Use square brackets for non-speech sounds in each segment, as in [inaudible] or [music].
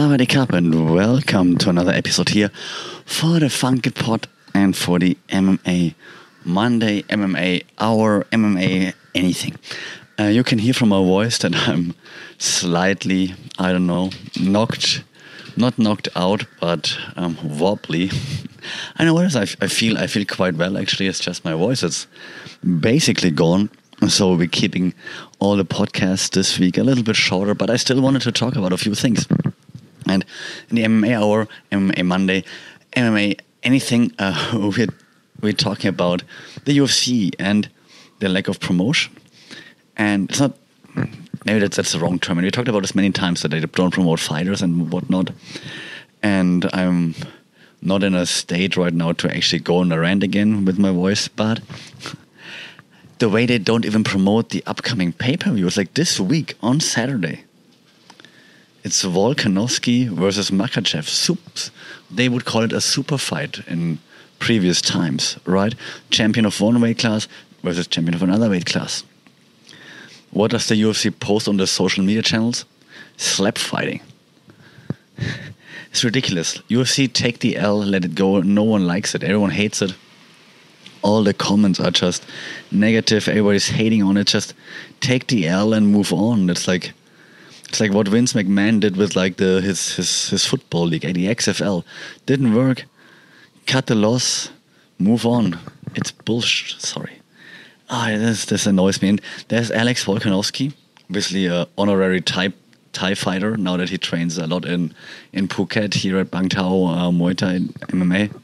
Sawadee Cup and welcome to another episode here for the Funky Pod and for the MMA Monday MMA Hour MMA anything. Uh, you can hear from my voice that I'm slightly, I don't know, knocked, not knocked out, but um, wobbly. [laughs] I know what it is. I, I feel I feel quite well actually. It's just my voice. It's basically gone. So we're keeping all the podcasts this week a little bit shorter, but I still wanted to talk about a few things. And in the MMA hour, MMA Monday, MMA anything, uh, [laughs] we're, we're talking about the UFC and the lack of promotion. And it's not, maybe that's, that's the wrong term. And we talked about this many times that they don't promote fighters and whatnot. And I'm not in a state right now to actually go on a rant again with my voice, but the way they don't even promote the upcoming pay per views, like this week on Saturday, it's Volkanovski versus Makhachev. Soups. They would call it a super fight in previous times, right? Champion of one weight class versus champion of another weight class. What does the UFC post on their social media channels? Slap fighting. [laughs] it's ridiculous. UFC take the L, let it go. No one likes it. Everyone hates it. All the comments are just negative. Everybody's hating on it. Just take the L and move on. It's like it's like what Vince McMahon did with like the his his his football league, the XFL. Didn't work. Cut the loss. Move on. It's bullshit. Sorry. Ah, this this annoys me. And there's Alex Volkanovski, obviously a honorary type Thai fighter. Now that he trains a lot in in Phuket here at Bang Tao uh, Muay Thai MMA.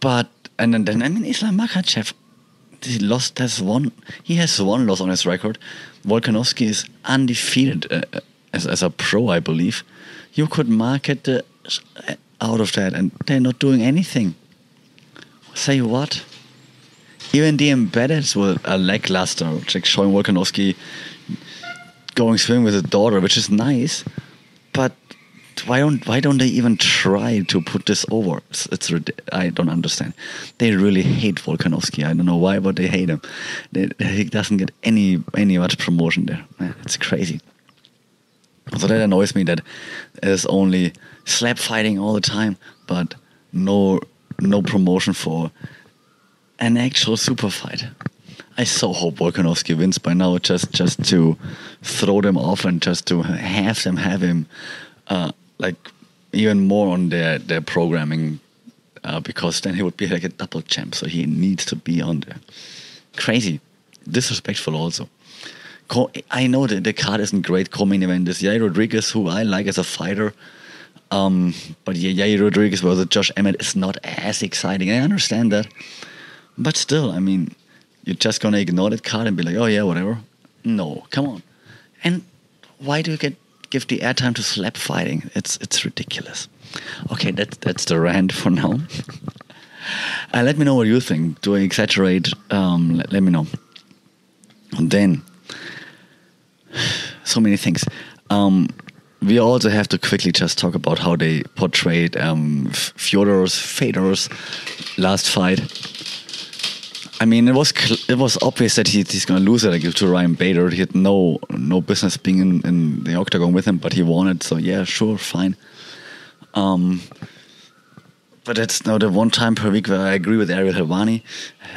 But and then, then I mean Islam Makhachev, he lost has one. He has one loss on his record. Volkanovski is undefeated uh, uh as as a pro, I believe. You could market the uh, uh, out of that, and they're not doing anything. Say what? Even the embeddeds were a lackluster, like showing Volkanovski going swimming with his daughter, which is nice, why don't why don't they even try to put this over? It's, it's I don't understand. They really hate Volkanovski. I don't know why, but they hate him. They, he doesn't get any any much promotion there. It's crazy. So that annoys me that there's only slap fighting all the time, but no no promotion for an actual super fight. I so hope Volkanovski wins by now, just just to throw them off and just to have them have him uh, like even more on their their programming, uh, because then he would be like a double champ. So he needs to be on there. Crazy, disrespectful also. I know that the card isn't great. Co-main event is Yair Rodriguez, who I like as a fighter. Um, but yeah, Yair Rodriguez versus Josh Emmett is not as exciting. I understand that. But still, I mean, you're just gonna ignore that card and be like, oh yeah, whatever. No, come on. And why do you get give the airtime to slap fighting? It's it's ridiculous. Okay, that's that's the rant for now. [laughs] uh, let me know what you think. Do I exaggerate? Um, let, let me know. And then, [sighs] so many things. Um, we also have to quickly just talk about how they portrayed um, Fyodor's last fight I mean, it was it was obvious that he, he's going to lose it like, to Ryan Bader. He had no no business being in, in the octagon with him, but he wanted. So yeah, sure, fine. Um, but that's now the one time per week where I agree with Ariel Helwani.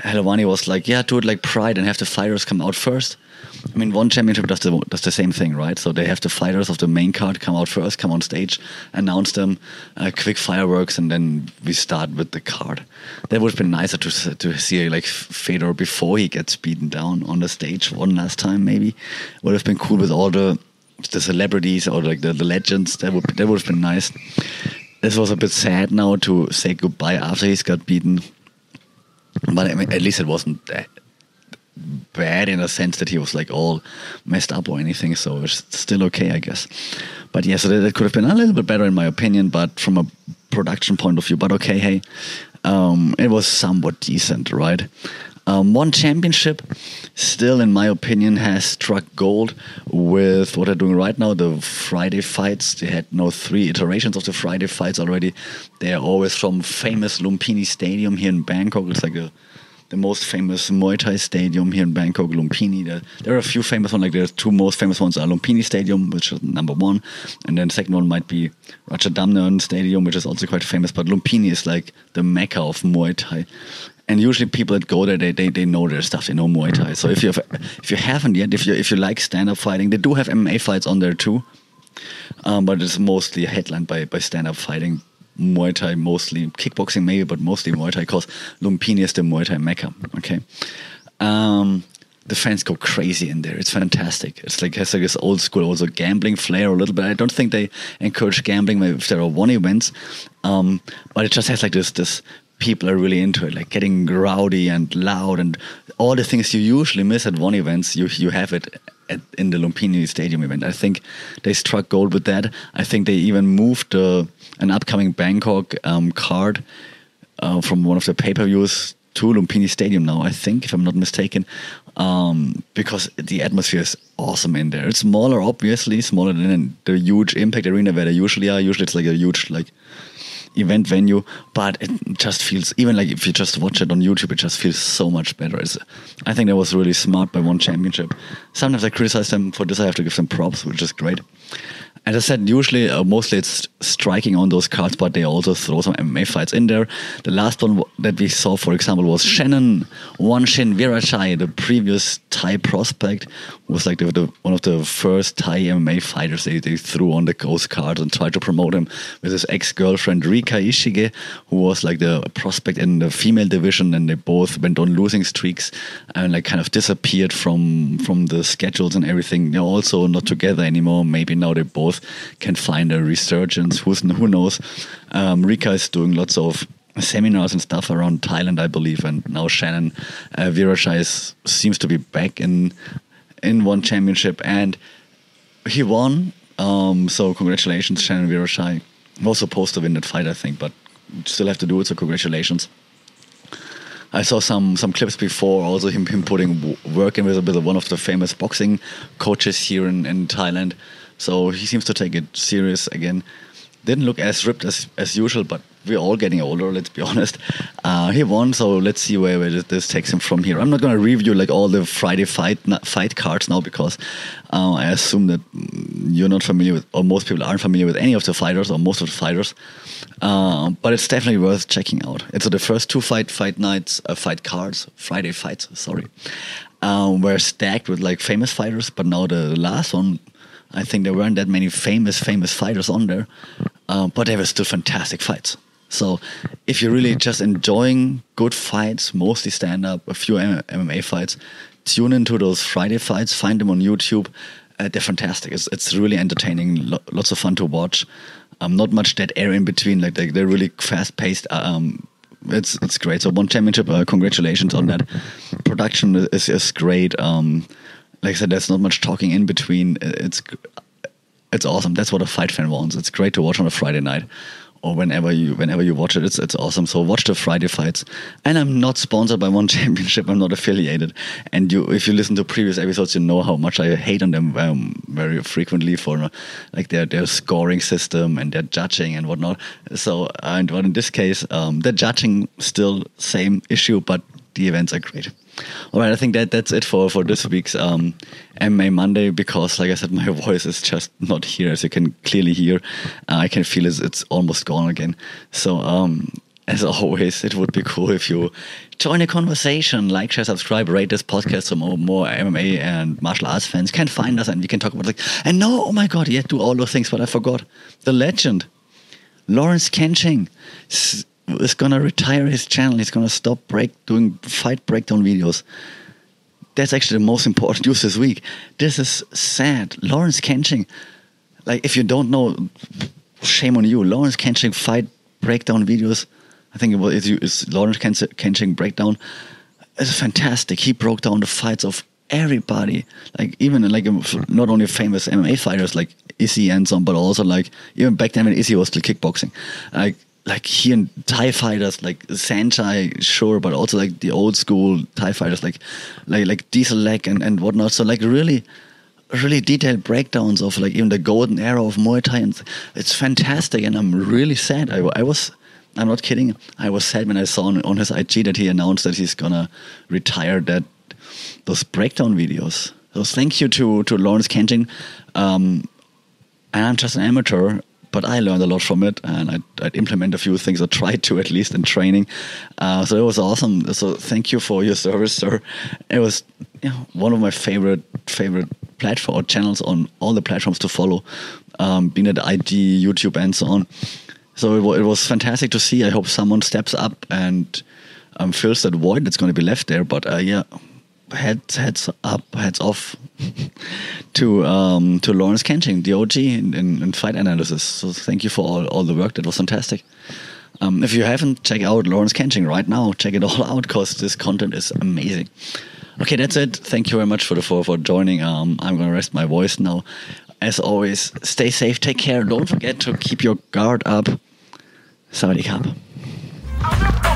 Helwani was like, yeah, do it like Pride and have the fighters come out first. I mean, one championship does the, does the same thing, right? So they have the fighters of the main card come out first, come on stage, announce them, uh, quick fireworks, and then we start with the card. That would have been nicer to to see like Fedor before he gets beaten down on the stage one last time, maybe. Would have been cool with all the the celebrities or like the, the legends. That would that would have been nice. This was a bit sad now to say goodbye after he's got beaten. But I mean, at least it wasn't that bad in a sense that he was like all messed up or anything. So it's still okay, I guess. But yeah, so that, that could have been a little bit better in my opinion, but from a production point of view. But okay, hey, um, it was somewhat decent, right? Um, one championship still, in my opinion, has struck gold with what they're doing right now. The Friday fights. They had no three iterations of the Friday fights already. They are always from famous Lumpini Stadium here in Bangkok. It's like a the most famous Muay Thai stadium here in Bangkok, Lumpini. There, there are a few famous ones, like the two most famous ones are Lumpini Stadium, which is number one, and then the second one might be Ratchadamnern Stadium, which is also quite famous. But Lumpini is like the mecca of Muay Thai. And usually people that go there, they, they, they know their stuff. They know Muay Thai. So if you have, if you haven't yet, if you if you like stand up fighting, they do have MMA fights on there too. Um, but it's mostly headlined by by stand up fighting Muay Thai mostly, kickboxing maybe, but mostly Muay Thai because Lumpini is the Muay Thai mecca. Okay. Um, the fans go crazy in there. It's fantastic. It's like has like this old school also gambling flair a little bit. I don't think they encourage gambling if there are one events, um, but it just has like this this people are really into it, like getting rowdy and loud and all the things you usually miss at one events. You you have it at, in the Lumpini Stadium event. I think they struck gold with that. I think they even moved uh, an upcoming Bangkok um, card uh, from one of the pay per views to Lumpini Stadium now, I think, if I'm not mistaken, um, because the atmosphere is awesome in there. It's smaller, obviously, smaller than the huge Impact Arena where they usually are. Usually it's like a huge, like, event venue, but it just feels even like if you just watch it on YouTube, it just feels so much better. It's, I think that was really smart by One Championship. Sometimes I criticize them for this. I have to give them props, which is great. As I said, usually, uh, mostly it's striking on those cards, but they also throw some MMA fights in there. The last one that we saw, for example, was Shannon One Shin Wiratchai, the previous Thai prospect, was like the, the, one of the first Thai MMA fighters they, they threw on the ghost cards and tried to promote him with his ex girlfriend Rika Ishige, who was like the prospect in the female division, and they both went on losing streaks and like kind of disappeared from from the schedules and everything. They're also not together anymore. Maybe now they both both can find a resurgence. Who's, who knows? Um, Rika is doing lots of seminars and stuff around Thailand, I believe, and now Shannon uh, Wiratchai seems to be back in in one championship, and he won. Um, so congratulations, Shannon Wiratchai. Was supposed to win that fight, I think, but still have to do it. So congratulations. I saw some some clips before, also him him putting work in with, with one of the famous boxing coaches here in, in Thailand. So he seems to take it serious again. Didn't look as ripped as, as usual, but we're all getting older. Let's be [laughs] honest. Uh, he won, so let's see where, where this takes him from here. I'm not going to review like all the Friday fight fight cards now because uh, I assume that you're not familiar with, or most people aren't familiar with any of the fighters or most of the fighters. Uh, but it's definitely worth checking out. It's the first two fight fight nights, uh, fight cards, Friday fights. Sorry, um, were stacked with like famous fighters, but now the last one I think there weren't that many famous, famous fighters on there, uh, but they were still fantastic fights. So if you're really just enjoying good fights, mostly stand up, a few MMA fights, tune into those Friday fights, find them on YouTube. Uh, they're fantastic. It's, it's really entertaining, lo lots of fun to watch. Um, not much dead air in between. Like they, are really fast paced. Um, it's it's great. So one championship. Uh, congratulations on that. Production is is great. Um, like I said, there's not much talking in between. It's it's awesome. That's what a fight fan wants. It's great to watch on a Friday night or whenever you whenever you watch it. It's it's awesome. So watch the Friday fights. And I'm not sponsored by one [laughs] championship. I'm not affiliated. And you, if you listen to previous episodes, you know how much I hate on them um, very frequently for like their their scoring system and their judging and whatnot. So and but in this case, um, the judging still same issue, but the events are great. All right, I think that that's it for for this week's um, MMA Monday because, like I said, my [laughs] voice is just not here, as you can clearly hear. Uh, I can feel it's, it's almost gone again. So, um, as [laughs] always, it would be cool if you join a conversation, like, share, subscribe, rate this podcast so more, more MMA and martial arts fans can find us and we can talk about like. And no, oh my god, yeah, do all those things, but I forgot the legend, Lawrence Kenshin is gonna retire his channel. He's gonna stop break doing fight breakdown videos. That's actually the most important [laughs] news this week. This is sad. Lawrence Kenshin, like if you don't know, shame on you. Lawrence Kenshin fight breakdown videos. I think it was Lawrence Kenshin breakdown. It's fantastic. He broke down the fights of everybody, like even like um, not only famous MMA fighters like Izzy and some, but also like even back then when Izzy was still kickboxing, like like here in Thai fighters like Saenchai, sure, but also like the old school Thai fighters like like like Dieselnoi and, and whatnot. So like really really detailed breakdowns of like even the golden era of Muay Thai and it's fantastic and I'm really sad. I, I was I'm not kidding. I was sad when I saw on, on his IG that he announced that he's gonna retire that those breakdown videos. So thank you to to Lawrence Kenshin. Um, and I'm just an amateur, but I learned a lot from it, and I'd implement a few things, or tried to at least in training. Uh, so it was awesome. So thank you for your service, sir. It was you know, one of my favorite favorite platform or channels on all the platforms to follow, um, being at IG, YouTube, and so on. So it, it, was fantastic to see. I hope someone steps up and um, fills that void that's going to be left there. But uh, yeah, heads heads up, heads off [laughs] to um, to Lawrence Kenshin, the OG in, in, in, fight analysis. So thank you for all, all the work. That was fantastic. Um, if you haven't, check out Lawrence Kenshin right now. Check it all [laughs] out because this content is amazing. Okay, that's it. Thank you very much for the for, for joining. Um, I'm gonna rest my voice now. As always, stay safe, take care. Don't forget to keep your guard up. Sawadee Cup.